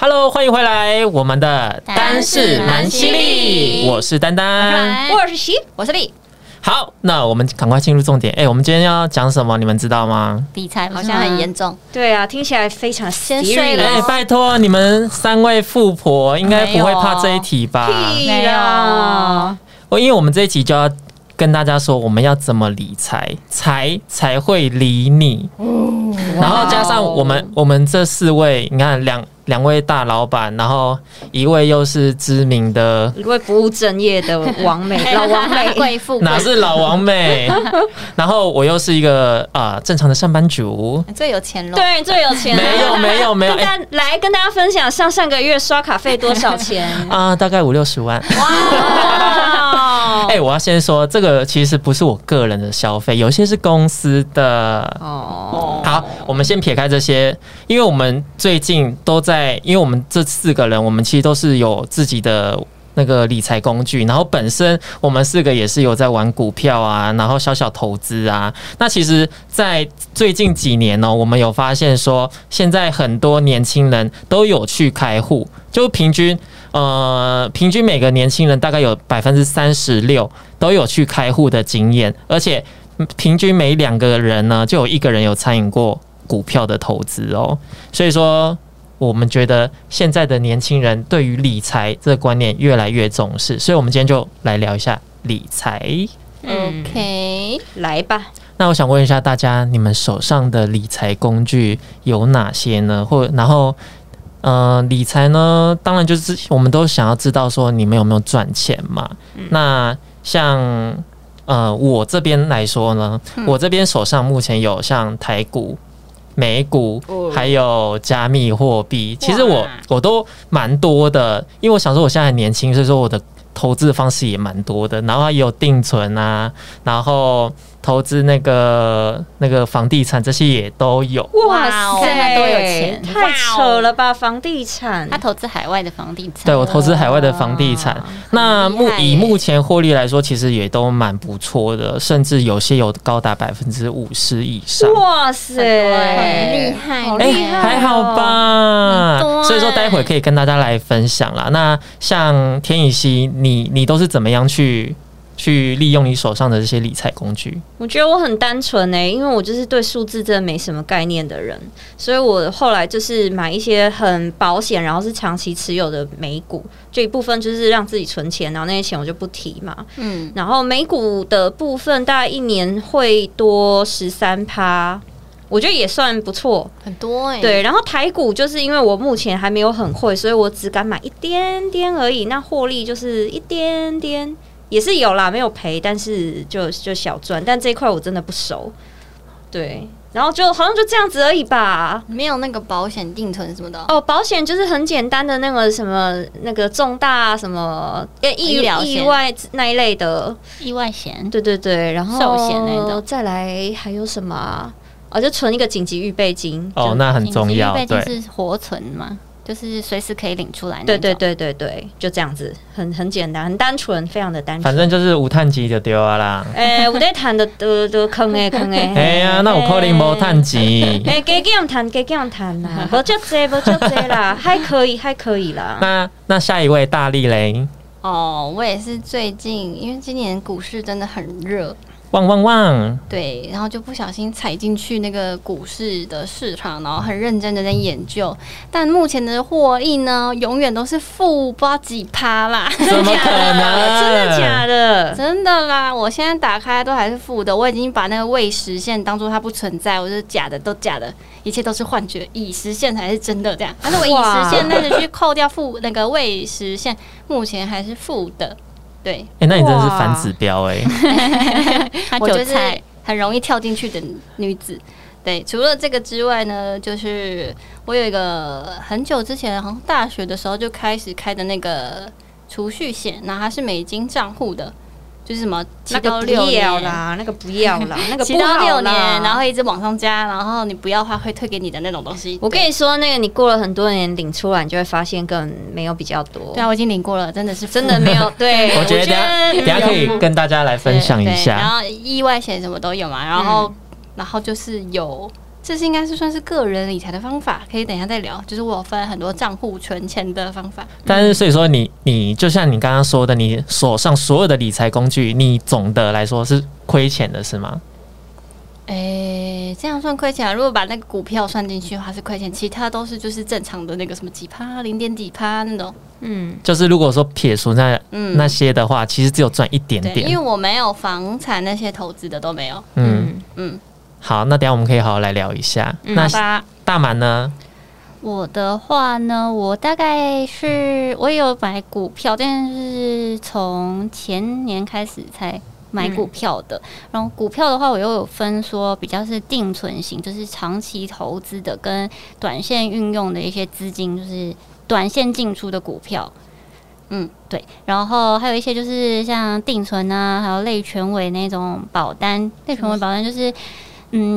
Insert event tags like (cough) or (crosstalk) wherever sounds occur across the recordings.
Hello，欢迎回来，我们的单是蛮犀利我是丹丹。我是西，我是丽，好，那我们赶快进入重点。哎、我们今天要讲什么？你们知道吗？理财好像很严重，对啊，听起来非常先 serious 睡了哎、拜托，你们三位富婆应该不会怕这一题吧？屁没啦！哦，因为我们这一集就要跟大家说，我们要怎么理财，财才会理你。然后加上我们我们这四位，你看两两位大老板，然后一位又是知名的，一位不务正业的王美，(laughs) 老王美，贵妇哪是老王美？(laughs) 然后我又是一个啊、正常的上班族。最有钱了？对，最有钱了。没有没有没有，跟来跟大家分享上上个月刷卡费多少钱？(laughs) 啊、大概五六十万。哇！哎、我要先说，这个其实不是我个人的消费，有些是公司的。哦，好，我们先撇开这些，因为我们最近都在，因为我们这四个人，我们其实都是有自己的。那个理财工具，然后本身我们四个也是有在玩股票啊，然后小小投资啊。那其实，在最近几年呢、我们有发现说，现在很多年轻人都有去开户，就平均呃，平均每个年轻人大概有百分之三十六都有去开户的经验，而且平均每两个人呢，就有一个人有参与过股票的投资哦。所以说，我们觉得现在的年轻人对于理财这个观念越来越重视，所以我们今天就来聊一下理财。，OK，来吧，那我想问一下大家，你们手上的理财工具有哪些呢？或然后，呃，理财呢，当然就是我们都想要知道说你们有没有赚钱嘛。那像呃我这边来说呢，我这边手上目前有像台股。美股哦。还有加密货币，其实我我都蛮多的，因为我想说我现在很年轻，所以说我的投资方式也蛮多的，然后也有定存啊，然后投资那个那个房地产这些也都有。哇塞那多有钱太扯了吧！房地产他，投资海外的房地产，对我投资海外的房地产，那目以目前获利来说，其实也都蛮不错的，甚至有些有高达百分之五十以上。哇塞，很厉害厉害哦还好吧？所以说待会可以跟大家来分享啦。那像田以希，你你都是怎么样去去利用你手上的这些理财工具？我觉得我很单纯呢、因为我就是对数字真的没什么概念的人，所以我后来就是买一些很保险，然后是长期持有的美股，就一部分就是让自己存钱，然后那些钱我就不提嘛。嗯，然后美股的部分大概一年会多十三趴，我觉得也算不错。很多哎，对，然后台股就是因为我目前还没有很会，所以我只敢买一点点而已。那获利就是一点点，也是有啦，没有赔，但是就就小赚。但这一块我真的不熟，对，然后就好像就这样子而已吧。没有那个保险定存什么的，哦，保险就是很简单的那个什么那个重大什么医疗意外那一类的，意外险，对对对，然后寿险那种再来还有什么啊？哦，就存一个紧急预备金。哦，那很重要，毕竟对。是活存嘛，就是随时可以领出来。对对对对对，就这样子，很很简单，很单纯，非常的单纯。反正就是无碳级就丢啊啦。诶、我在谈的都都坑诶 (laughs) 坑诶。哎呀，那我可能无碳级。诶，给这样谈，给这样谈啦，不就这，无就这啦，还可以，还可以啦。那那下一位大力嘞，哦，我也是最近，因为今年股市真的很热，旺旺旺！对，然后就不小心踩进去那个股市的市场，然后很认真的在研究，但目前的获益呢，永远都是负不知道几趴啦，(laughs) (laughs) 真的假的？真的假的？真的啦！我现在打开都还是负的，我已经把那个未实现当做它不存在，我是假的，都假的，一切都是幻觉，已实现才是真的这样。但是我已实现，但是去扣掉负那个未实现，目前还是负的。对，哎、那你真的是反指标 (laughs) 哎、我就是很容易跳进去的女子。对，除了这个之外呢，就是我有一个很久之前，好像大学的时候就开始开的那个储蓄险，那它是美金账户的。就是什么七到六年。要啦，那个不要啦，(laughs) 那个七到六年，啦然后一直往上加，然后你不要的话会退给你的那种东西。我跟你说，那个你过了很多年领出来，你就会发现根本没有比较多。对啊，我已经领过了，真的是 (laughs) 真的没有。(laughs) 对，我觉得等下等下可以跟大家来分享一对对然。后意外险什么都有嘛，然后、然后就是有，这是应该是算是个人理财的方法，可以等一下再聊。就是我有分很多账户存钱的方法，但是所以说你你就像你刚刚说的，你手上所有的理财工具，你总的来说是亏钱的，是吗？诶，这样算亏钱啊？如果把那个股票算进去的话是亏钱，其他都是就是正常的那个什么几趴、零点几趴那种。嗯，就是如果说撇除那嗯，那些的话，其实只有赚一点点，因为。我没有房产那些投资的都没有。嗯，嗯，好，那等一下我们可以好好来聊一下。嗯那。大满呢？我的话呢，我大概是我也有买股票，但是从前年开始才买股票的。然后股票的话，我又有分说比较是定存型，就是长期投资的，跟短线运用的一些资金，就是短线进出的股票。嗯，对，然后还有一些就是像定存啊，还有类权委那种保单，类权委保单就是嗯，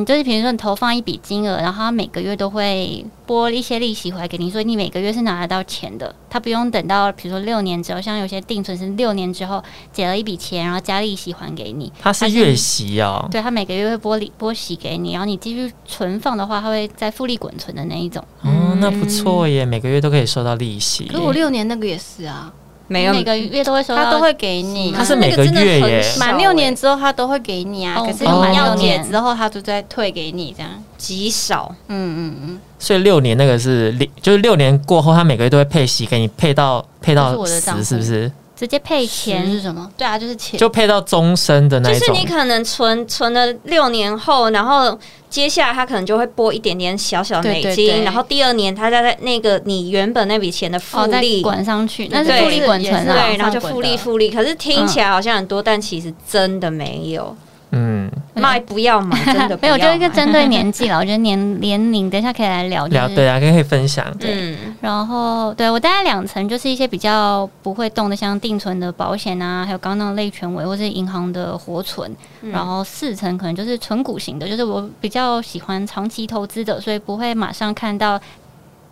就是比如说你投放一笔金额，然后它每个月都会拨一些利息回来给你，所以你每个月是拿得到钱的。它不用等到比如说六年之后，像有些定存是六年之后结了一笔钱，然后加利息还给你。它是月息哦。对，它每个月会拨利拨息给你，然后你继续存放的话，它会在复利滚存的那一种。哦，那不错耶，每个月都可以收到利息耶。可我六年那个也是啊，没有每个月都会收到，他都会给你。他是每个月耶满六年之后，他都会给你啊。哦可是满六年之后，他就再退给你这样。极少，嗯嗯嗯，所以六年那个是六，就是六年过后，他每个月都会配息给你，配到配这到是我的账户死，是不是？直接配钱钱是什么？对啊，就是钱。就配到终身的那一种。就是你可能存存了六年后，然后接下来他可能就会拨一点点小小的美金，然后第二年他再在那个你原本那笔钱的复利。滚上去，那是复利滚存啊。对，然后就复利复利，可是听起来好像很多，但其实真的没有。嗯，卖不要买，(laughs) 真的不没有，就是一个针对年纪了。我觉得年年龄，等一下可以来聊。就是聊对啊，可以分享。嗯，然后，对我大概两层，就是一些比较不会动的，像定存的保险啊，还有刚刚那种类权委或是银行的活存。然后四层可能就是纯股型的，就是我比较喜欢长期投资的，所以不会马上看到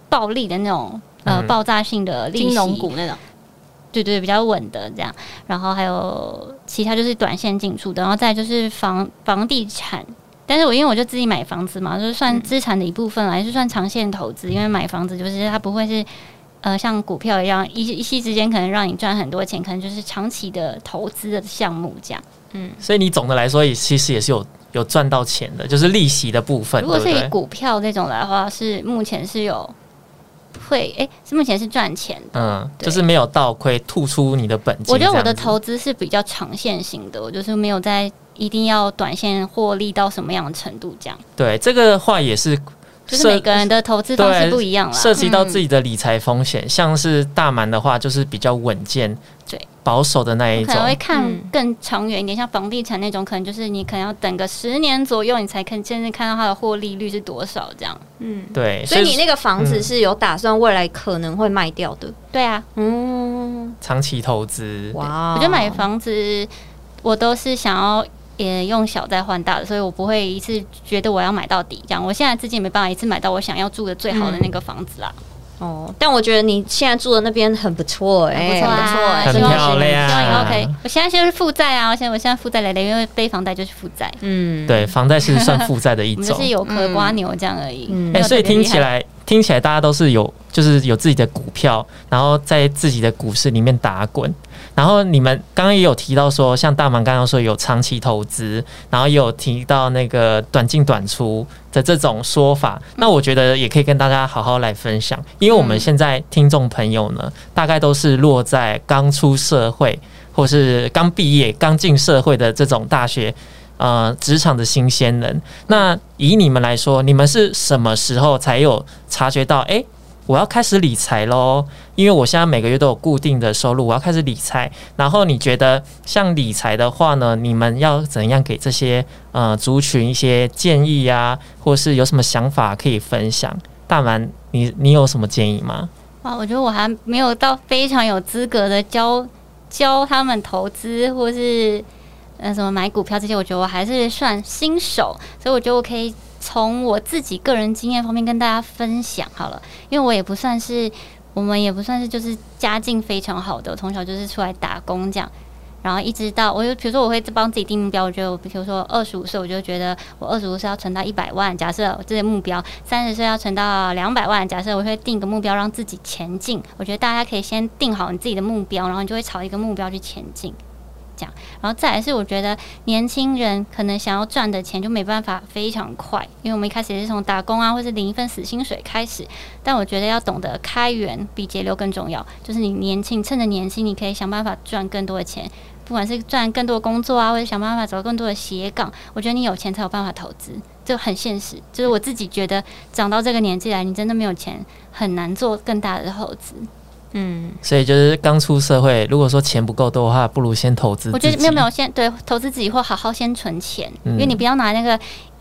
暴利的那种呃嗯爆炸性的利息。金融股那种，对对，比较稳的这样。然后还有其他就是短线进出的，然后再就是房房地产。但是我因为我就自己买房子嘛，就是算资产的一部分啦，还是算长线投资。因为买房子就是它不会是呃像股票一样一一夕之间可能让你赚很多钱，可能就是长期的投资的项目这样。嗯所以你总的来说也其实也是有有赚到钱的，就是利息的部分，如果是以？股票这种来的话，是目前是有会诶，是目前是赚钱的。嗯，就是没有倒亏，吐出你的本金。我觉得我的投资是比较长线型的，我就是没有在一定要短线获利到什么样的程度这样。对这个话也是就是每个人的投资方式不一样了。涉及到自己的理财风险，像是大满的话，就是比较稳健、对保守的那一种可能。会看嗯更长远一点，像房地产那种，可能就是你可能要等个十年左右，你才看真正看到它的获利率是多少这样。嗯对，所以你那个房子是有打算未来可能会卖掉的。对啊，嗯，长期投资，哇，我觉得买房子我都是想要。也用小再换大的，所以我不会一次觉得我要买到底这样。我现在自己也没办法一次买到我想要住的最好的那个房子啦。哦，但我觉得你现在住的那边很不错哎、不错啊，不错哎、很希望漂亮希望以后可以。我现在就是负债啊，我现在我现在负债累累，因为背房贷就是负债。嗯，对，房贷是算负债的一种 (laughs) 我们。是有壳瓜牛这样而已。嗯哎、所以听起来听起来大家都是有，就是有自己的股票，然后在自己的股市里面打滚。然后你们刚刚也有提到说，像大满刚刚说有长期投资，然后也有提到那个短进短出的这种说法。那我觉得也可以跟大家好好来分享，因为我们现在听众朋友呢，大概都是落在刚出社会或是刚毕业、刚进社会的这种大学。呃，职场的新鲜人，那以你们来说，你们是什么时候才有察觉到？诶，我要开始理财喽，因为我现在每个月都有固定的收入，我要开始理财。然后你觉得像理财的话呢，你们要怎样给这些呃族群一些建议呀、或是有什么想法可以分享？大满，你你有什么建议吗？哇，我觉得我还没有到非常有资格的教教他们投资或是呃什么买股票这些，我觉得我还是算新手，所以我觉得我可以从我自己个人经验方面跟大家分享好了，因为我也不算是我们也不算是就是家境非常好的，从小就是出来打工这样。然后一直到我就比如说我会帮自己定目标，我觉得我比如说二十五岁，我就觉得我二十五岁要存到一百万，假设这些目标；三十岁要存到两百万，假设我会定一个目标让自己前进。我觉得大家可以先定好你自己的目标，然后你就会朝一个目标去前进。然后再来是我觉得年轻人可能想要赚的钱就没办法非常快，因为我们一开始也是从打工啊，或是领一份死薪水开始。但我觉得要懂得开源比节流更重要，就是你年轻趁着年轻，你可以想办法赚更多的钱，不管是赚更多工作啊，或者想办法找更多的斜杠。我觉得你有钱才有办法投资，这很现实。就是我自己觉得，长到这个年纪来，你真的没有钱，很难做更大的投资。嗯，所以就是刚出社会，如果说钱不够多的话，不如先投资。我觉得没有没有，先对投资自己或好好先存钱，因为你不要拿那个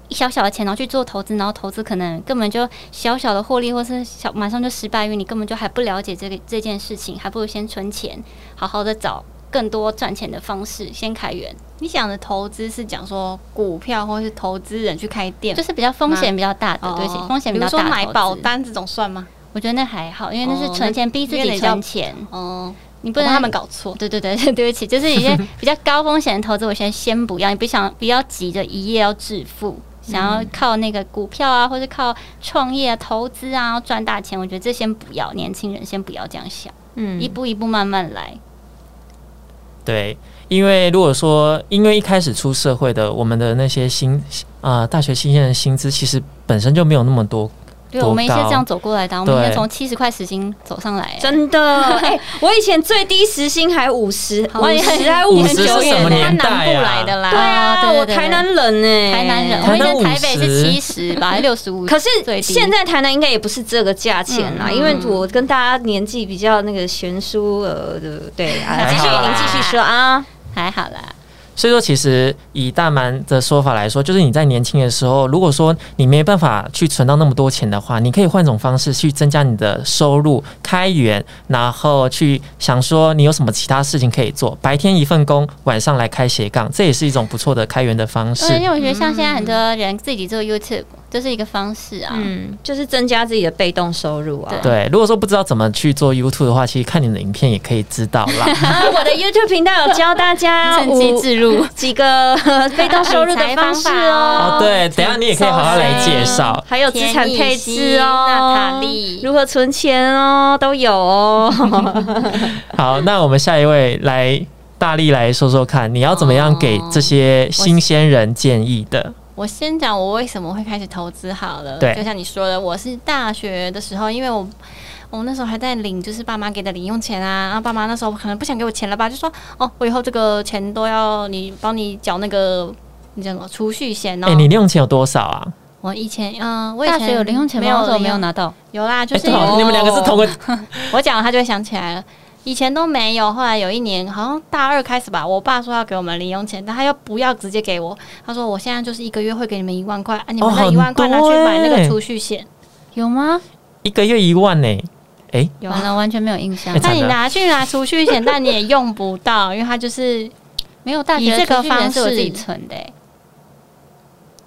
一小小的钱然后去做投资，然后投资可能根本就小小的获利，或是小马上就失败，因为你根本就还不了解这个这件事情，还不如先存钱，好好的找更多赚钱的方式，先开源。你想的投资是讲说股票或是投资人去开店，就是比较风险比较大的，对，风险比较大。比如说买保单这种算吗？我觉得那还好，因为那是存钱，逼自己存钱。哦，你不能他们搞错。对对对，对不起，就是一些比较高风险的投资，我先先不要。你不想不要急着一夜要致富，想要靠那个股票啊，或者靠创业啊投资啊赚大钱，我觉得这先不要。年轻人先不要这样想，嗯，一步一步慢慢来。对，因为如果说因为一开始出社会的我们的那些薪啊大学新鲜的薪资，其实本身就没有那么多。对，我们也是这样走过来的。我们也从七十块时薪走上来，真的。(laughs) 哎，我以前最低时薪还五十，五十还五十九元，他南部来的啦。对啊，我台南人呢，台南人。我以前台北是七十，吧，(laughs) 六十五。可是现在台南应该也不是这个价钱啦，因为我跟大家年纪比较那个悬殊呃，对，继续您继续说啊，还好啦。所以说，其实以大蛮的说法来说，就是你在年轻的时候，如果说你没办法去存到那么多钱的话，你可以换种方式去增加你的收入，开源，然后去想说你有什么其他事情可以做，白天一份工，晚上来开斜杠，这也是一种不错的开源的方式。因为我觉得像现在很多人自己做 YouTube。这是一个方式啊，嗯，就是增加自己的被动收入啊。对，如果说不知道怎么去做 YouTube 的话，其实看你的影片也可以知道啦。(laughs) 我的 YouTube 频道有教大家 (laughs) 趁机置入几个 (laughs) 被动收入的方式哦。哦，对，等下你也可以好好来介绍。还有资产配置哦，娜塔莉如何存钱哦，都有哦。好，那我们下一位来大力来说说看，你要怎么样给这些新鲜人建议的？我先讲我为什么会开始投资好了。对，就像你说的，我是大学的时候，因为我我那时候还在领，就是爸妈给的零用钱啊。然后爸妈那时候可能不想给我钱了吧，就说：“哦，我以后这个钱都要你帮你缴那个，你叫什么储蓄险哦。”哎，你零用钱有多少啊？我以前嗯，我大学有零用钱吗？没有，没有拿到。有啦，就是你们两个是同个。(laughs) 我讲了，他就会想起来了。以前都没有，后来有一年好像大二开始吧，我爸说要给我们零用钱，但他又不要直接给我，他说我现在就是一个月会给你们一万块，啊，你们那一万块拿去买那个储蓄险，有吗？一个月一万呢？哎，有了，完全没有印象。那你拿去拿储蓄险，但你也用不到，因为它就是没有大学这个方式自己存的。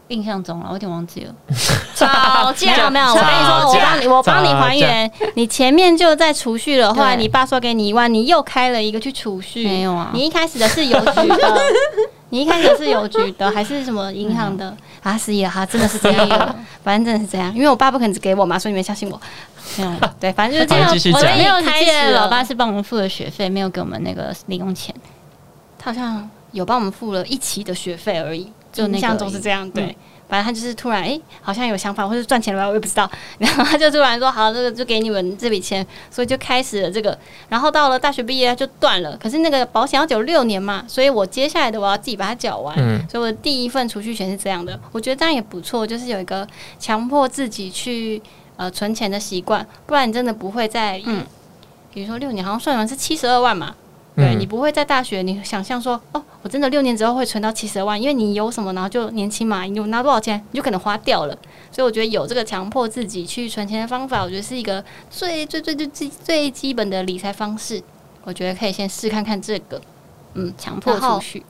印象中了，我有点忘记了。(laughs) 吵架没有？我跟你说，我帮你，我帮你还原。你前面就在储蓄了，后来你爸说给你一万，你又开了一个去储蓄。没有啊？你一开始的是邮局的，(laughs) 你一开始是邮局的，还是什么银行的？啊，失忆了哈，真的是这样。反正真的是这样，因为我爸不肯只给我嘛，所以你们相信我。对，反正就是这样。我没有开始，老爸是帮我们付了学费，没有给我们那个零用钱。他好像有帮我们付了一期的学费而已。就印象中是这样，对，反正他就是突然哎，好像有想法或者赚钱了吧，我也不知道。(laughs) 然后他就突然说：“好，这个就给你们这笔钱。”所以就开始了这个。然后到了大学毕业就断了。可是那个保险要缴六年嘛，所以我接下来的我要自己把它缴完。嗯。所以我的第一份储蓄险是这样的，我觉得这样也不错，就是有一个强迫自己去呃存钱的习惯，不然你真的不会在嗯，比如说六年好像算完是七十二万嘛。对你不会在大学，你想象说哦，我真的六年之后会存到七十万，因为你有什么，然后就年轻嘛，你有拿多少钱，你就可能花掉了。所以我觉得有这个强迫自己去存钱的方法，我觉得是一个最最最最最最基本的理财方式。我觉得可以先试看看这个，嗯，强迫储蓄，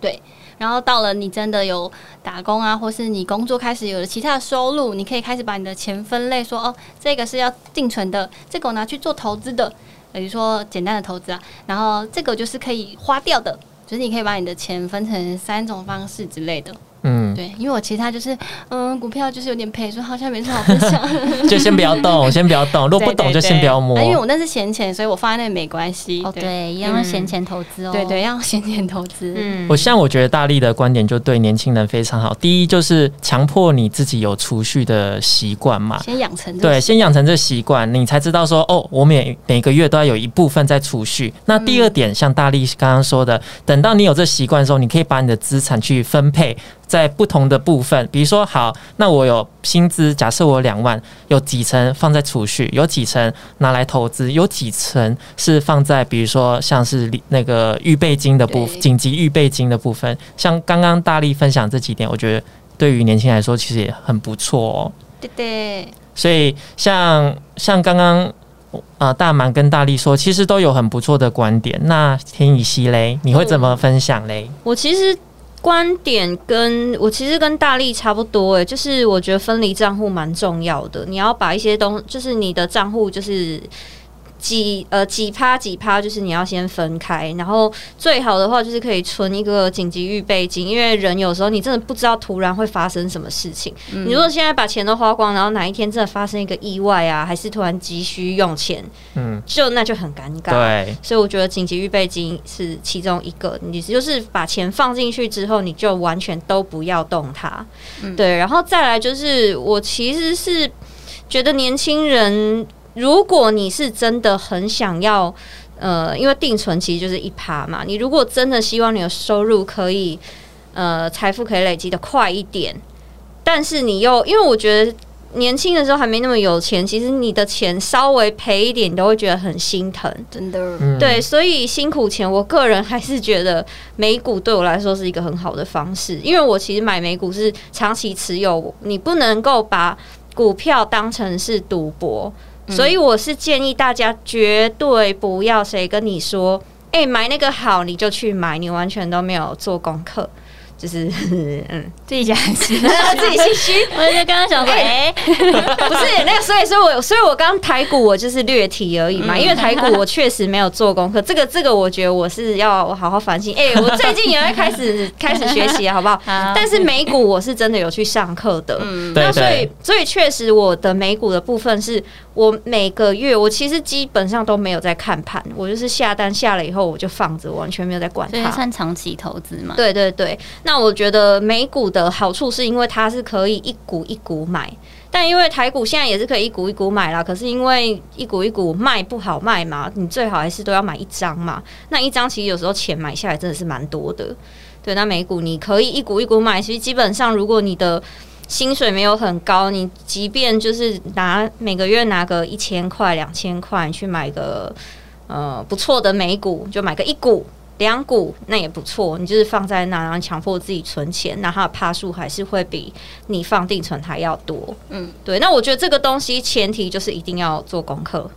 对。然后到了你真的有打工啊，或是你工作开始有了其他的收入，你可以开始把你的钱分类，说哦，这个是要定存的，这个我拿去做投资的，等于说简单的投资啊，然后这个就是可以花掉的，就是你可以把你的钱分成三种方式之类的。嗯，对，因为我其他就是，嗯，股票就是有点赔，所以好像没什么好分享。(laughs) 就先不要动，(laughs) 先不要动，如果不懂就先不要摸。因为我那是闲钱，所以我放在那没关系。哦，对，要用闲钱投资哦。对对，要用闲钱投资。嗯，我像我觉得大力的观点就对年轻人非常好。第一就是强迫你自己有储蓄的习惯嘛，先养成。对，先养成这习惯，你才知道说，哦，我每每个月都要有一部分在储蓄。那第二点，像大力刚刚说的，等到你有这习惯的时候，你可以把你的资产去分配。在不同的部分，比如说，好，那我有薪资，假设我两万，有几层放在储蓄，有几层拿来投资，有几层是放在，比如说像是那个预备金的部分，紧急预备金的部分。像刚刚大力分享这几点，我觉得对于年轻人来说其实也很不错哦。对对。所以像像刚刚啊，大满跟大力说，其实都有很不错的观点。那天宇希嘞，你会怎么分享嘞？我其实。观点跟我其实跟大力差不多诶，就是我觉得分离账户蛮重要的。你要把一些东，就是你的账户就是。几呃几趴几趴，就是你要先分开，然后最好的话就是可以存一个紧急预备金，因为人有时候你真的不知道突然会发生什么事情。你如果现在把钱都花光，然后哪一天真的发生一个意外啊，还是突然急需用钱，嗯，就那就很尴尬。对，所以我觉得紧急预备金是其中一个，你就是把钱放进去之后，你就完全都不要动它。对，然后再来就是我其实是觉得年轻人。如果你是真的很想要，呃，因为定存其实就是一趴嘛。你如果真的希望你的收入可以，呃，财富可以累积的快一点，但是你又因为我觉得年轻的时候还没那么有钱，其实你的钱稍微赔一点，你都会觉得很心疼，真的。对，所以辛苦钱，我个人还是觉得美股对我来说是一个很好的方式，因为我其实买美股是长期持有，你不能够把股票当成是赌博。所以我是建议大家绝对不要谁跟你说，哎，买那个好，你就去买，你完全都没有做功课。就是 (laughs) 嗯，自己讲 (laughs) 自己心虚。(laughs) 我就刚刚想说，哎，不是那个，所以所以我所以我刚台股我就是略提而已嘛，因为台股我确实没有做功课。这个这个，我觉得我是要好好反省。哎，我最近也会开始开始学习，好不好？但是美股我是真的有去上课的。嗯，那所以所以确实我的美股的部分是我每个月我其实基本上都没有在看盘，我就是下单下了以后我就放着，完全没有在管它。算长期投资嘛？对对对。那那我觉得美股的好处是因为它是可以一股一股买，但因为台股现在也是可以一股一股买啦。可是因为一股一股卖不好卖嘛，你最好还是都要买一张嘛。那一张其实有时候钱买下来真的是蛮多的。对，那美股你可以一股一股买，其实基本上如果你的薪水没有很高，你即便就是拿每个月拿个一千块两千块去买个呃不错的美股，就买个一股。两股那也不错，你就是放在那，然后强迫自己存钱，那它的趴数还是会比你放定存还要多。嗯，对。那我觉得这个东西前提就是一定要做功课。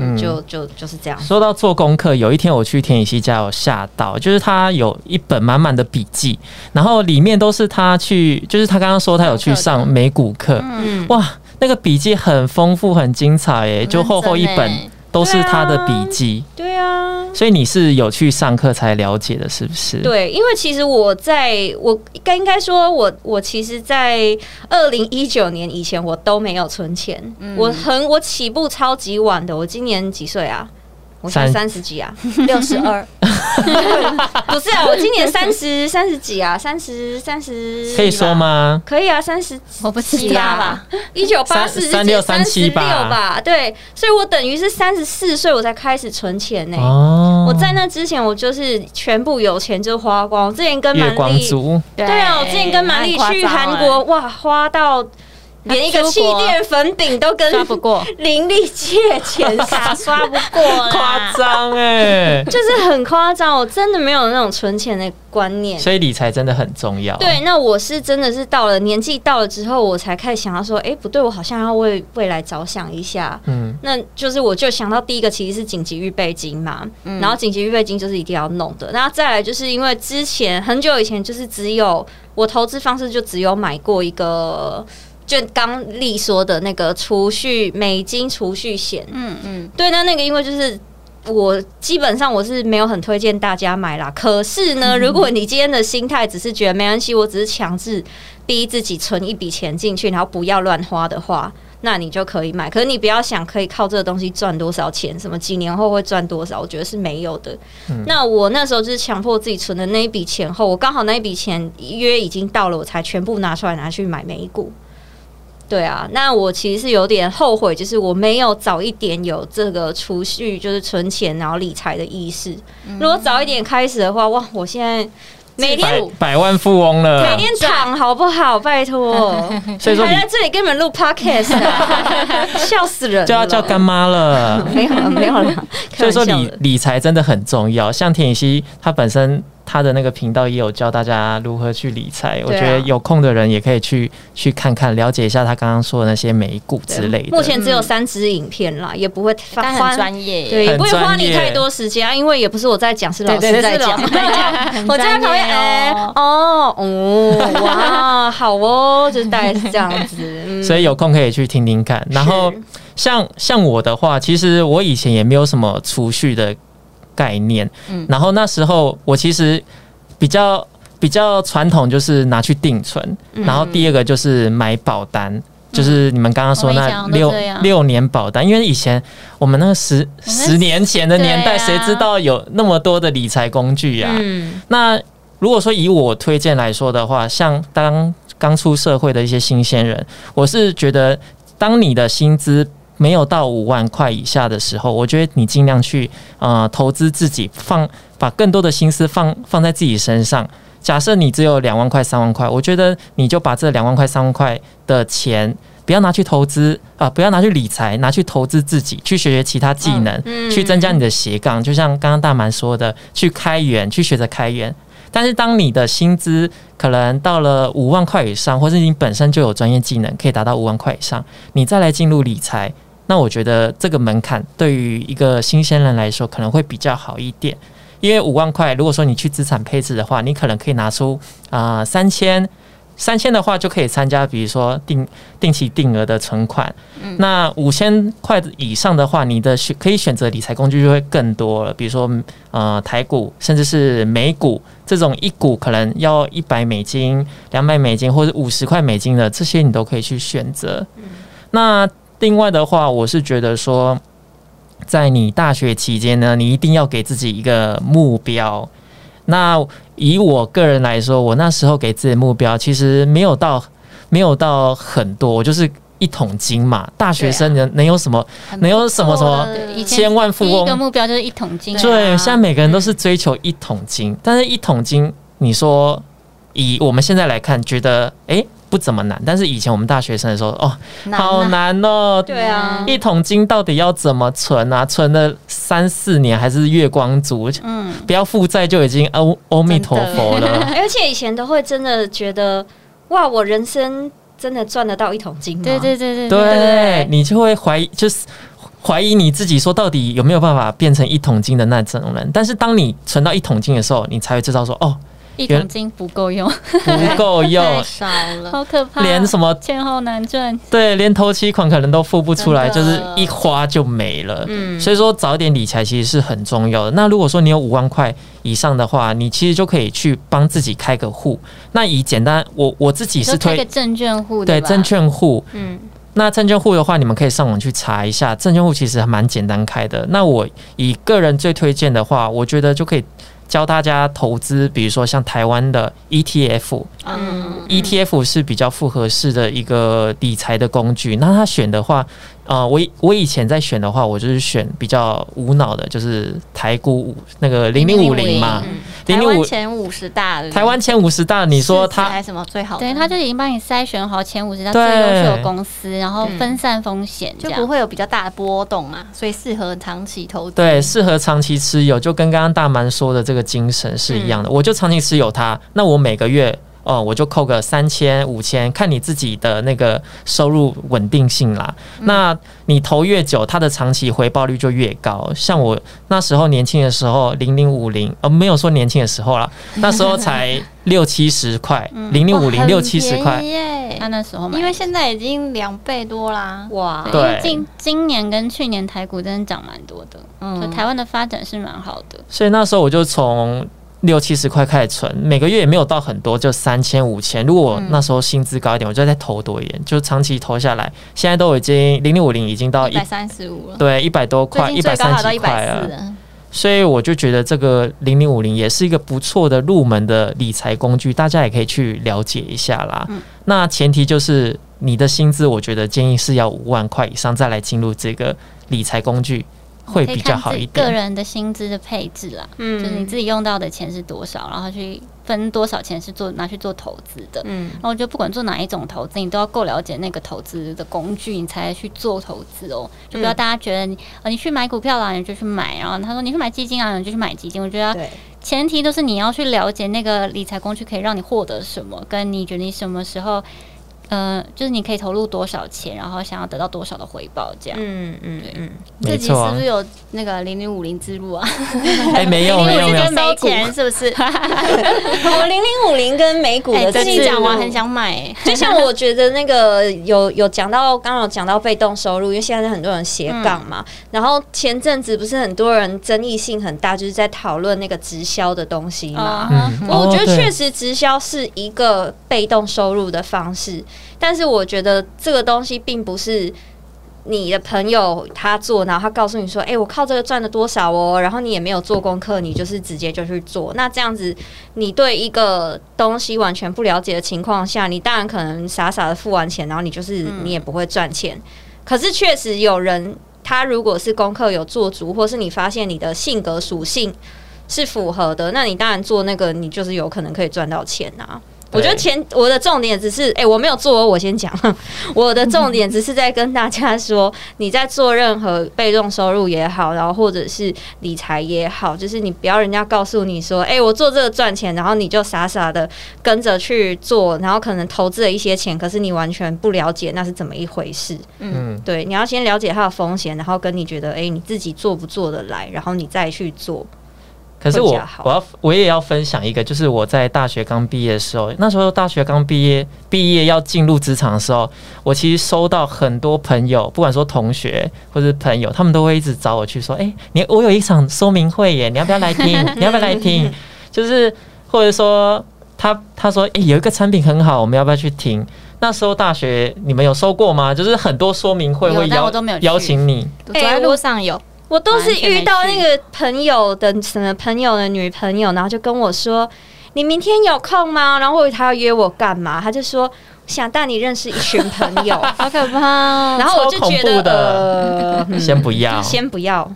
嗯，就就就是这样。说到做功课，有一天我去田雨希家，有吓到，就是他有一本满满的笔记，然后里面都是他去，就是他刚刚说他有去上美股课。嗯，哇，那个笔记很丰富，很精彩，诶，就厚厚一本。都是他的笔记，对啊，所以你是有去上课才了解的，是不是？对，因为其实我在我该应该说，我我其实，在二零一九年以前，我都没有存钱，我很我起步超级晚的，我今年几岁啊？我才三十几啊，六十二，(laughs) 不是啊，我今年三十三十几啊，三十三十，可以说吗？可以啊，三十，我不七八吧，一九八四三六三七八。吧，对，所以我等于是三十四岁我才开始存钱呢。哦，我在那之前我就是全部有钱就花光，之前跟蛮力，对啊，我之前跟蛮力去韩国，哇，花到。连一个气垫粉饼都跟刷不过，林立借钱刷刷不过，夸张哎，就是很夸张。我真的没有那种存钱的观念。所以理财真的很重要。对，那我是真的是到了年纪到了之后，我才开始想要说，哎、不对，我好像要为未来着想一下。嗯，那就是我就想到第一个其实是紧急预备金嘛，嗯然后紧急预备金就是一定要弄的。然后再来就是因为之前很久以前就是只有我投资方式就只有买过一个，就刚丽说的那个储蓄美金储蓄险，嗯嗯，对，那那个因为就是。我基本上我是没有很推荐大家买啦，可是呢，如果你今天的心态只是觉得没关系，我只是强制逼自己存一笔钱进去，然后不要乱花的话，那你就可以买。可是你不要想可以靠这个东西赚多少钱，什么几年后会赚多少，我觉得是没有的。那我那时候就是强迫自己存的那一笔钱后，我刚好那一笔钱约已经到了，我才全部拿出来拿去买美股。对啊，那我其实是有点后悔，就是我没有早一点有这个储蓄，就是存钱然后理财的意识。如果早一点开始的话，哇，我现在每天百万富翁了每。天躺好不好？拜托，(laughs) 所以说你还在这里跟你们录 podcast，啊笑死人了！就要叫干妈了。(laughs) 没有了，没有了。所以说理理财真的很重要。像田雨希，她本身她的那个频道也有教大家如何去理财。我觉得有空的人也可以去去看看，了解一下他刚刚说的那些美股之类的。目前只有三支影片啦，也不会很专业，对，也不会花你太多时间啊，因为也不是我在讲，是老师在讲。是老师在讲，(laughs) 我在旁边，(laughs) 哎、哦哦，哦，哇，好哦，就是大概是这样子。嗯所以有空可以去听听看。然后像像我的话，其实我以前也没有什么储蓄的概念，嗯。然后那时候我其实比较比较传统，就是拿去定存，嗯。然后第二个就是买保单。就是你们刚刚说那六六年保单，因为以前我们那个十十年前的年代，谁知道有那么多的理财工具啊？嗯。那如果说以我推荐来说的话，像当刚出社会的一些新鲜人，我是觉得，当你的薪资没有到五万块以下的时候，我觉得你尽量去呃投资自己，放把更多的心思放放在自己身上。假设你只有两万块、三万块，我觉得你就把这两万块、三万块的钱。不要拿去投资啊、不要拿去理财，拿去投资自己，去学学其他技能，嗯去增加你的斜杠。就像刚刚大蛮说的，去开源，去学着开源。但是当你的薪资可能到了五万块以上，或是你本身就有专业技能可以达到五万块以上，你再来进入理财，那我觉得这个门槛对于一个新鲜人来说可能会比较好一点。因为五万块，如果说你去资产配置的话，你可能可以拿出啊三千。三千的话就可以参加，比如说定定期定额的存款。那五千块以上的话，你的选可以选择理财工具就会更多了，比如说呃台股，甚至是美股这种一股可能要一百美金、两百美金或者五十块美金的，这些你都可以去选择。那另外的话，我是觉得说，在你大学期间呢，你一定要给自己一个目标。那以我个人来说，我那时候给自己的目标其实没有到没有到很多，我就是一桶金嘛。大学生能能有什么？能有什么什么千万富翁一个？目标就是一桶金，对，现在每个人都是追求一桶金，但是一桶金，你说以我们现在来看，觉得诶不怎么难，但是以前我们大学生的时候，哦，好啊难哦。对啊，一桶金到底要怎么存啊？存了三四年还是月光族？嗯，不要负债就已经阿阿弥陀佛了。(laughs) 而且以前都会真的觉得，哇，我人生真的赚得到一桶金吗？对对对对对你就会怀疑，就是怀疑你自己，说到底有没有办法变成一桶金的那种人。但是当你存到一桶金的时候，你才会知道说，哦，一桶金不够用，不够用 (laughs) 太，少了，好可怕，连什么钱好难赚，对，连头期款可能都付不出来，就是一花就没了。嗯所以说早一点理财其实是很重要的。那如果说你有五万块以上的话，你其实就可以去帮自己开个户。那以简单，我我自己是推个证券户对证券户。嗯，那证券户的话，你们可以上网去查一下，证券户其实还蛮简单开的。那我以个人最推荐的话，我觉得就可以教大家投资，比如说像台湾的 ETF，嗯 ETF 是比较复合式的一个理财的工具。那他选的话，呃，我以我以前在选的话，我就是选比较无脑的，就是台股五那个零零五零嘛。嗯台湾前五十大的，台湾前五十大，你说他还什么最好？对，他就已经帮你筛选好前五十大最优秀的公司，然后分散风险，就不会有比较大的波动嘛，所以适合长期投资。对，适合长期持有，就跟刚刚大蛮说的这个精神是一样的。我就长期持有它，那我每个月。哦，我就扣个三千五千，看你自己的那个收入稳定性啦。那你投越久，它的长期回报率就越高。像我那时候年轻的时候，零零五零，呃，没有说年轻的时候啦，(laughs) 那时候才六七十块，(laughs) 零零五零六七十块耶。那那时候，因为现在已经两倍多啦，哇！对，今今年跟去年台股真的涨蛮多的，嗯，台湾的发展是蛮好的。所以那时候我就从。六七十块开始存，每个月也没有到很多，就三千五千。如果那时候薪资高一点，我就再投多一点，就长期投下来。现在都已经零零五零已经到一百三十五了，对，一百多块，一百三十块了。所以我就觉得这个零零五零也是一个不错的入门的理财工具，大家也可以去了解一下啦。那前提就是你的薪资，我觉得建议是要五万块以上再来进入这个理财工具。会比较好一点。个人的薪资的配置啦，嗯，就是你自己用到的钱是多少，然后去分多少钱是做拿去做投资的，嗯，然后我觉得不管做哪一种投资，你都要够了解那个投资的工具，你才去做投资哦。就不要大家觉得你呃你去买股票啦，你就去买，然后他说你去买基金啊，你就去买基金。我觉得前提都是你要去了解那个理财工具可以让你获得什么，跟你觉得你什么时候。呃，就是你可以投入多少钱，然后想要得到多少的回报，这样。嗯嗯嗯，自己是不是有那个零零五零之路啊？哎，没有 (laughs) 没有没有，没钱是不是？(laughs) 我零零五零跟美股的，自己讲完很想买。就像我觉得那个有 (laughs) 有讲到，刚刚有讲到被动收入，因为现在很多人斜杠嘛。然后前阵子不是很多人争议性很大，就是在讨论那个直销的东西嘛。我觉得确实直销是一个被动收入的方式。但是我觉得这个东西并不是你的朋友他做，然后他告诉你说：“哎，我靠这个赚了多少哦。”然后你也没有做功课，你就是直接就去做。那这样子，你对一个东西完全不了解的情况下，你当然可能傻傻的付完钱，然后你就是你也不会赚钱。可是确实有人，他如果是功课有做足，或是你发现你的性格属性是符合的，那你当然做那个，你就是有可能可以赚到钱啊。我觉得前我的重点只是，哎，我没有做，我先讲。我的重点只是在跟大家说，你在做任何被动收入也好，然后或者是理财也好，就是你不要人家告诉你说，哎，我做这个赚钱，然后你就傻傻的跟着去做，然后可能投资了一些钱，可是你完全不了解那是怎么一回事。嗯，对，你要先了解它的风险，然后跟你觉得，哎，你自己做不做得来，然后你再去做。可是我我要我也要分享一个，就是我在大学刚毕业的时候，那时候大学刚毕业，毕业要进入职场的时候，我其实收到很多朋友，不管说同学或者朋友，他们都会一直找我去说，哎，你我有一场说明会耶，你要不要来听？(laughs) 你要不要来听？就是或者说他他说，哎，有一个产品很好，我们要不要去听？那时候大学你们有收过吗？就是很多说明会会邀邀请你，走在路上有。我都是遇到那个朋友的什么朋友的女朋友，然后就跟我说：“你明天有空吗？”然后他要约我干嘛？他就说想带你认识一群朋友，(laughs) 好可怕。然后我就觉得，先不要，先不要。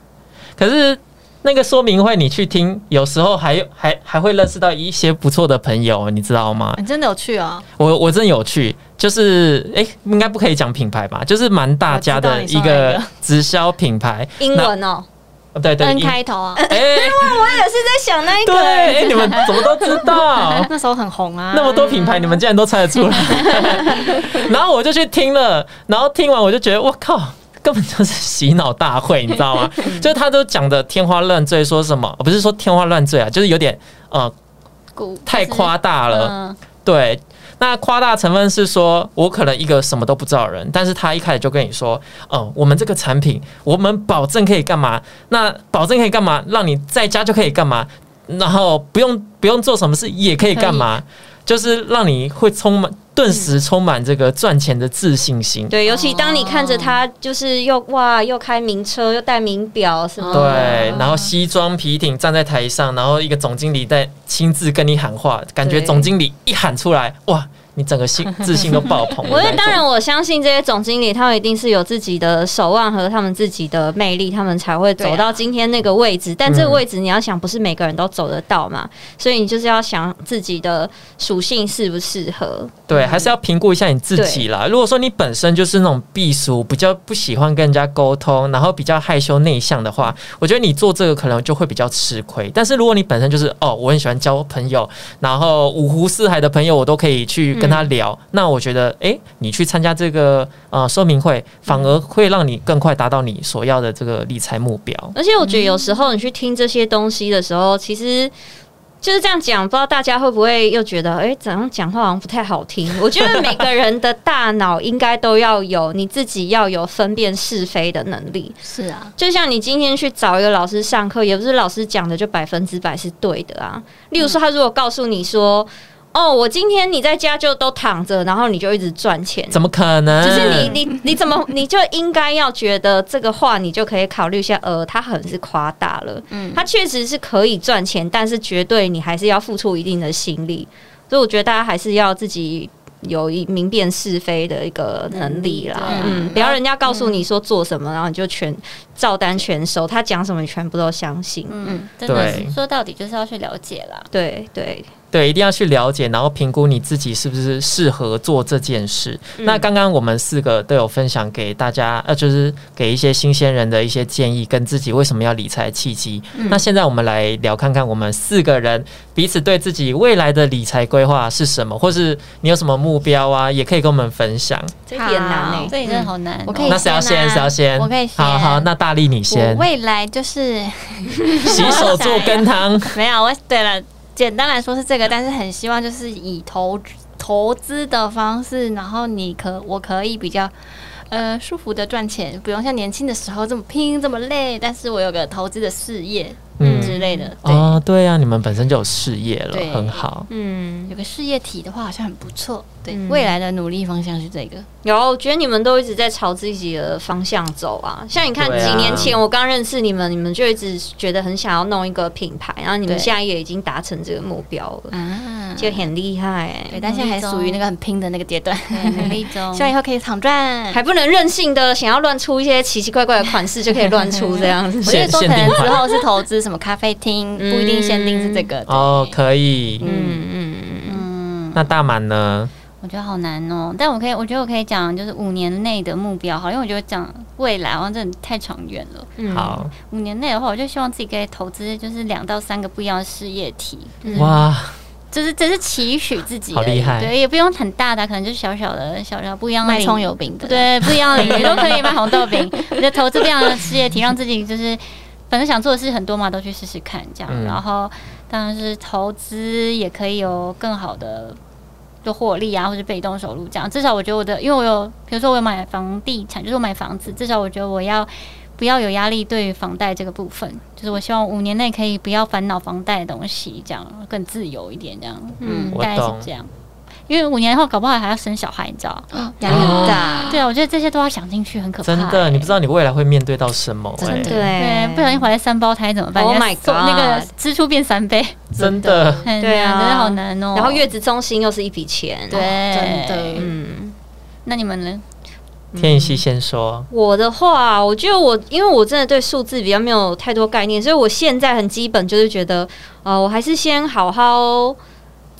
可是。那个说明会你去听，有时候还还还会认识到一些不错的朋友，你知道吗？你真的有去啊？我我真有去，就是哎，应该不可以讲品牌吧？就是蛮大家的一个直销品牌，英文哦，对对，N 开头啊。(laughs) 哎，(laughs) 我也是在想那一个，对，你们怎么都知道？(laughs) 那时候很红啊，那么多品牌，你们竟然都猜得出来。然后我就去听了，然后听完我就觉得，我靠！根本就是洗脑大会，你知道吗？(laughs) 就是他都讲的天花乱坠，说什么？不是说天花乱坠啊，就是有点呃，太夸大了。对，那夸大成分是说，我可能一个什么都不知道的人，但是他一开始就跟你说，哦，我们这个产品，我们保证可以干嘛？那保证可以干嘛？让你在家就可以干嘛？然后不用不用做什么事也可以干嘛？就是让你会充满。顿时充满这个赚钱的自信心。对，尤其当你看着他，就是又哇，又开名车，又戴名表，什么对，然后西装皮挺站在台上，然后一个总经理在亲自跟你喊话，感觉总经理一喊出来，哇，你整个信 (laughs) 自信都爆棚。我觉得当然，我相信这些总经理他们一定是有自己的手腕和他们自己的魅力，他们才会走到今天那个位置。但这个位置你要想，不是每个人都走得到嘛，所以你就是要想自己的属性适不适合。对，还是要评估一下你自己啦。如果说你本身就是那种避俗，比较不喜欢跟人家沟通，然后比较害羞内向的话，我觉得你做这个可能就会比较吃亏。但是如果你本身就是哦，我很喜欢交朋友，然后五湖四海的朋友我都可以去跟他聊，那我觉得哎，你去参加这个呃说明会，反而会让你更快达到你所要的这个理财目标。而且我觉得有时候你去听这些东西的时候，其实。就是这样讲，不知道大家会不会又觉得，哎，怎样讲话好像不太好听？(laughs) 我觉得每个人的大脑应该都要有，你自己要有分辨是非的能力。是啊，就像你今天去找一个老师上课，也不是老师讲的就百分之百是对的啊。例如说，他如果告诉你说。哦，我今天你在家就都躺着，然后你就一直赚钱，怎么可能？就是你你你怎么你就应该要觉得这个话，你就可以考虑一下，呃，他很是夸大了，嗯，他确实是可以赚钱，但是绝对你还是要付出一定的心力，所以我觉得大家还是要自己有一明辨是非的一个能力啦，嗯，不要人家告诉你说做什么，然后你就全照单全收，他讲什么你全部都相信，嗯，真的说到底就是要去了解啦，对对。对，一定要去了解，然后评估你自己是不是适合做这件事。那刚刚我们四个都有分享给大家，呃，就是给一些新鲜人的一些建议，跟自己为什么要理财契机。那现在我们来聊看看，我们四个人彼此对自己未来的理财规划是什么，或是你有什么目标啊，也可以跟我们分享。这点难呢，这真的好难。我可以，那谁要先？谁要先？我可以先。好好，那大力你先。未来就是洗手做羹汤。(laughs) 没有，我对了。简单来说是这个，但是很希望就是以投投资的方式，然后你可我可以比较呃舒服的赚钱，不用像年轻的时候这么拼这么累，但是我有个投资的事业。嗯之类的哦，对啊，你们本身就有事业了，很好。嗯，有个事业体的话，好像很不错。对，未来的努力方向是这个。有，我觉得你们都一直在朝自己的方向走啊。像你看，几年前我刚认识你们，你们就一直觉得很想要弄一个品牌，然后你们现在也已经达成这个目标了，啊，就很厉害。对，但现在还属于那个很拼的那个阶段，努力中，希望以后可以躺赚，还不能任性的想要乱出一些奇奇怪怪的款式就可以乱出这样子。我觉得说可能之后是投资什么咖啡厅，不一定限定是这个哦，可以。嗯嗯嗯，那大满呢？我觉得好难哦，但我可以，我觉得我可以讲，就是五年内的目标，好，因为我觉得讲未来好像真的太长远了。好，五年内的话，我就希望自己可以投资，就是两到三个不一样的事业体。哇，就是只是期许自己，好厉害。对，也不用很大的，可能就是小小的、小小不一样卖葱油饼的，对，不一样的领域都可以卖红豆饼。我觉得投资不一样的事业体，让自己就是反正想做的事很多嘛，都去试试看这样。然后当然是投资也可以有更好的。就获利啊，或者被动收入这样，至少我觉得我的，因为我有，比如说我有买房地产，就是我买房子，至少我觉得我要不要有压力对于房贷这个部分，就是我希望五年内可以不要烦恼房贷的东西，这样更自由一点，这样，嗯，大概是这样。因为五年后搞不好还要生小孩，你知道，压力很大。对啊，我觉得这些都要想进去，很可怕。真的，你不知道你未来会面对到什么。真的，对，不小心怀了三胞胎怎么办？Oh my god，那个支出变三倍，真的，对啊，真的好难哦。然后月子中心又是一笔钱，对，真的，嗯。那你们呢？天熙先说。我的话，我觉得我因为我真的对数字比较没有太多概念，所以我现在很基本就是觉得，呃，我还是先好好。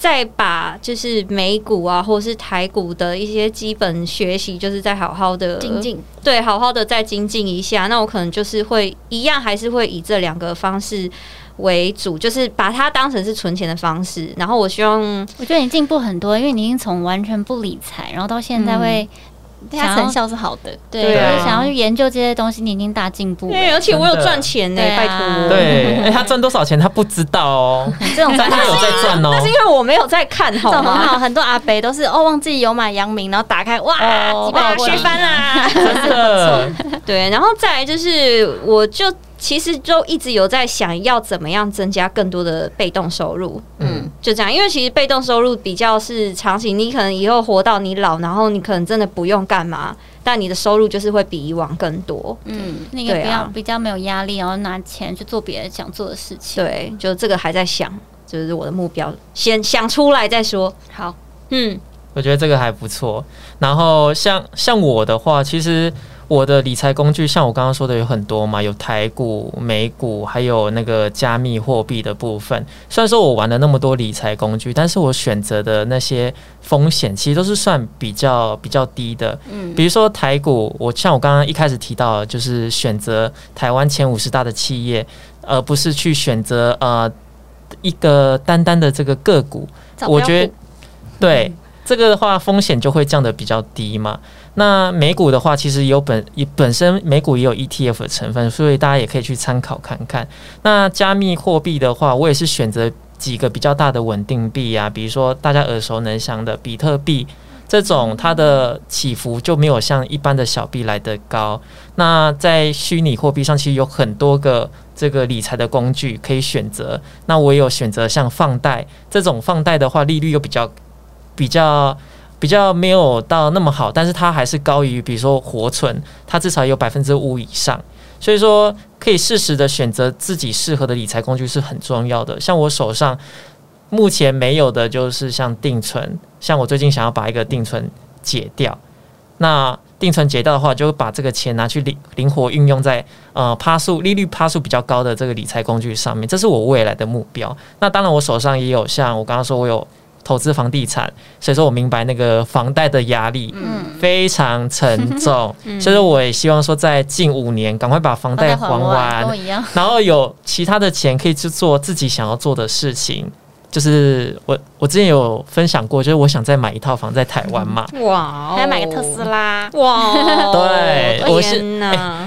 再把就是美股啊，或者是台股的一些基本学习，就是再好好的精进，对，好好的再精进一下。那我可能就是会一样，还是会以这两个方式为主，就是把它当成是存钱的方式。然后我希望，我觉得你进步很多，因为你已经从完全不理财，然后到现在会。它成效是好的，对，想要去研究这些东西，你已经大进步。对，而且我有赚钱呢，拜托。对，哎他赚多少钱他不知道哦，(laughs) 这种他有在赚哦。(laughs) 那是因为我没有在看，好吗？好，很多阿伯都是哦，忘记有买阳明，然后打开哇，几百学翻啦，真的。(laughs) 对，然后再来就是我就。其实就一直有在想要怎么样增加更多的被动收入，嗯，就这样，因为其实被动收入比较是长期，你可能以后活到你老，然后你可能真的不用干嘛，但你的收入就是会比以往更多，嗯，那个比较比较没有压力，然后拿钱去做别人想做的事情，对，就这个还在想，就是我的目标，先想出来再说。好，嗯，我觉得这个还不错。然后像像我的话，其实我的理财工具，像我刚刚说的有很多嘛，有台股、美股，还有那个加密货币的部分。虽然说我玩了那么多理财工具，但是我选择的那些风险其实都是算比较比较低的。嗯，比如说台股，我像我刚刚一开始提到，就是选择台湾前五十大的企业，而不是去选择呃一个单单的这个个股。我觉得对。这个的话，风险就会降得比较低嘛。那美股的话，其实有本本身美股也有 ETF 的成分，所以大家也可以去参考看看。那加密货币的话，我也是选择几个比较大的稳定币啊，比如说大家耳熟能详的比特币这种，它的起伏就没有像一般的小币来的高。那在虚拟货币上，其实有很多个这个理财的工具可以选择。那我也有选择像放贷这种，放贷的话利率又比较。比较比较没有到那么好，但是它还是高于，比如说活存，它至少有百分之五以上。所以说，可以适时的选择自己适合的理财工具是很重要的。像我手上目前没有的，就是像定存。像我最近想要把一个定存解掉，那定存解掉的话，就会把这个钱拿去灵灵活运用在呃趴数利率趴数比较高的这个理财工具上面，这是我未来的目标。那当然，我手上也有像我刚刚说，我有。投资房地产，所以说我明白那个房贷的压力非常沉重，(laughs) 所以说我也希望说在近五年赶快把房贷还完，然后有其他的钱可以去做自己想要做的事情。就是我我之前有分享过，就是我想再买一套房在台湾嘛，哇，还要买个特斯拉，哇，对，(laughs) 我是，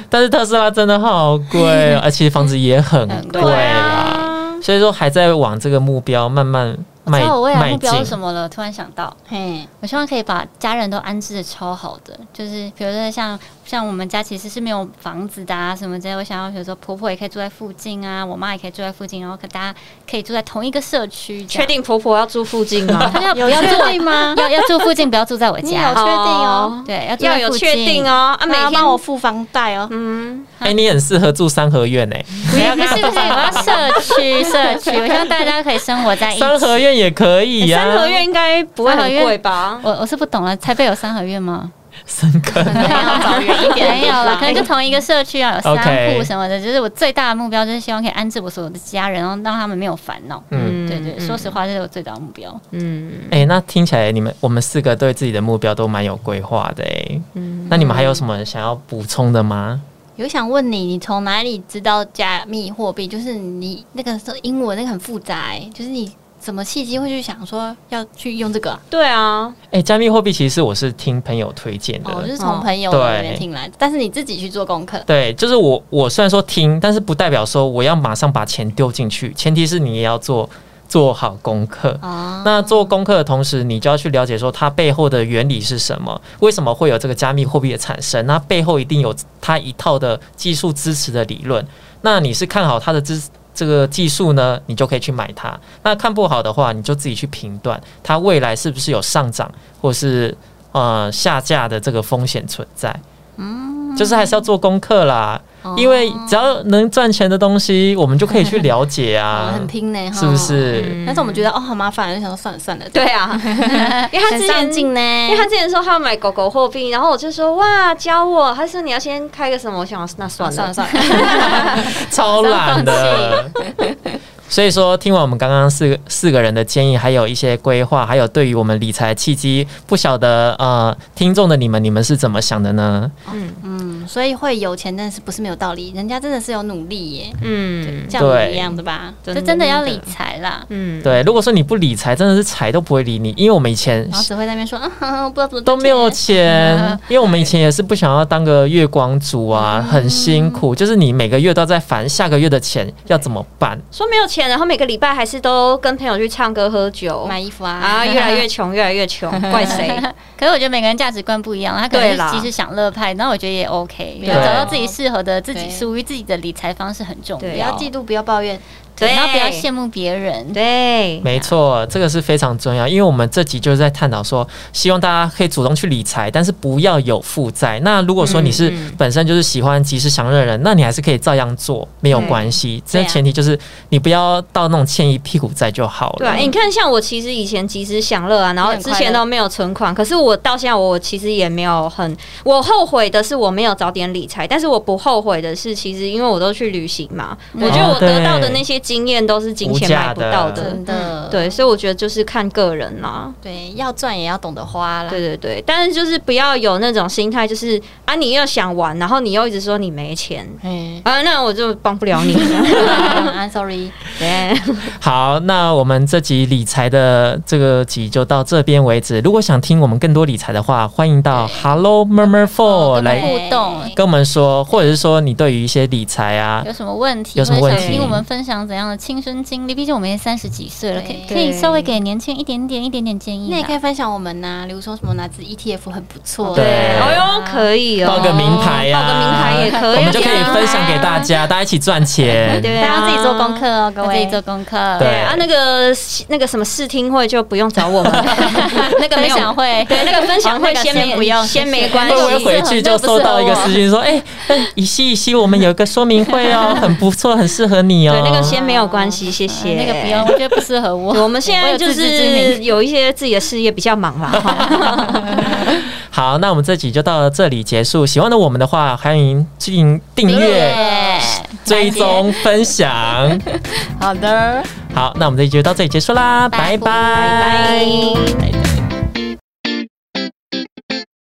但是特斯拉真的好贵，(laughs) 而且房子也很贵啊，所以说还在往这个目标慢慢。知道我未来目标是什么了？突然想到，嘿，我希望可以把家人都安置的超好的，就是比如说像。像我们家其实是没有房子的啊，什么之类。我想要，比如说婆婆也可以住在附近啊，我妈也可以住在附近，然后可大家可以住在同一个社区。确定婆婆要住附近吗？(laughs) 要要住吗？(laughs) 要要住附近，不要住在我家。有确定哦？对，要要有确定哦。啊，每天帮我付房贷哦。嗯。哎，你很适合住三合院哎。不要不是不是，我要社区社区，(laughs) 我希望大家可以生活在一起。三合院也可以呀。三合院应该不会很贵吧？我我是不懂了，台北有三合院吗？深坑没有找远一点，(laughs) 没有了，可能就同一个社区啊，有三户什么的。就是我最大的目标，就是希望可以安置我所有的家人，然后让他们没有烦恼。嗯，对对，说实话，这是我最大的目标。嗯，哎，那听起来你们我们四个对自己的目标都蛮有规划的哎。嗯，那你们还有什么想要补充的吗？有想问你，你从哪里知道加密货币？就是你那个英文那个很复杂，就是你。什么契机会去想说要去用这个？对啊，哎，加密货币其实我是听朋友推荐的，我是从朋友那边听来的。但是你自己去做功课？对，就是我，我虽然说听，但是不代表说我要马上把钱丢进去，前提是你也要做做好功课。哦，那做功课的同时，你就要去了解说它背后的原理是什么，为什么会有这个加密货币的产生？那背后一定有它一套的技术支持的理论。那你是看好它的支？这个技术呢，你就可以去买它。那看不好的话，你就自己去评断它未来是不是有上涨或是呃下架的这个风险存在。嗯，就是还是要做功课啦。因为只要能赚钱的东西，我们就可以去了解啊，(laughs) 很拼呢，是不是？但是我们觉得哦，好麻烦，就想说算了算了。对啊，(laughs) 因为他之前进呢，因为他之前说他要买狗狗货币，然后我就说哇，教我。他说你要先开个什么？我想那算了算了算了，(laughs) 超懒的。所以说，听完我们刚刚四个四个人的建议，还有一些规划，还有对于我们理财契机，不晓得呃，听众的你们，你们是怎么想的呢？嗯嗯，所以会有钱，但是不是没有道理？人家真的是有努力耶。嗯，像你一样的吧？就真的要理财啦。嗯，对。如果说你不理财，真的是财都不会理你，因为我们以前然后只会在那边说啊，不知道怎么都没有钱，(laughs) 因为我们以前也是不想要当个月光族啊，很辛苦，就是你每个月都在烦下个月的钱要怎么办，说没有。钱，然后每个礼拜还是都跟朋友去唱歌、喝酒、买衣服啊，啊，越来越穷，越来越穷，(laughs) 怪谁？可是我觉得每个人价值观不一样，他可能是及时享乐派，那我觉得也 OK，找到自己适合的、自己属于自己的理财方式很重要。不要嫉妒，不要抱怨。对然后不要羡慕别人。对，没错，这个是非常重要，因为我们这集就是在探讨说，希望大家可以主动去理财，但是不要有负债。那如果说你是本身就是喜欢及时享乐的人，那你还是可以照样做，没有关系。这前提就是你不要到那种欠一屁股债就好了。对啊，欸你看，像我其实以前及时享乐啊，然后之前都没有存款，可是我到现在我其实也没有很，我后悔的是我没有早点理财，但是我不后悔的是，其实因为我都去旅行嘛，我觉得我得到的那些经验都是金钱买不到的的，真的，对，所以我觉得就是看个人啦。对，要赚也要懂得花啦。对对对，但是就是不要有那种心态，就是啊，你又想玩，然后你又一直说你没钱嗯啊，那我就帮不了你。(laughs) (laughs) I'm sorry。对，好，那我们这集理财的这个集就到这边为止。如果想听我们更多理财的话，欢迎到 Hello Murmur Four 来互动，跟我们说，或者是说你对于一些理财啊，有什么问题，有什么问题听我们分享怎样的亲身经历？毕竟我们也三十几岁了，可以可以稍微给年轻一点点、一点点建议啦。那也可以分享我们呐、比如说什么哪只 ETF 很不错，对。哦呦，可以哦，报个名牌呀、报个名牌也可以，我们就可以分享给大家，(laughs) 大家一起赚钱。对啊，大家自己做功课哦，各位。自己做功课。对。对。啊，那个那个什么试听会就不用找我们，(laughs) 那个分享会，对，那个分享会先不用先没关系。回去就收到一个私信说：“ (laughs) 哎、哎，以西以西，我们有一个说明会哦，很不错，很适合你哦。”对，那个先没有关系，谢谢。呃那个不用，我觉得不适合我。(laughs) 我们现在就是有一些自己的事业比较忙啦，(laughs) 哈 (laughs) 好，那我们这集就到这里结束。喜欢的我们的话，欢迎进订阅、追踪、分享。好的，好，那我们这集就到这里结束啦，拜拜拜拜。拜拜。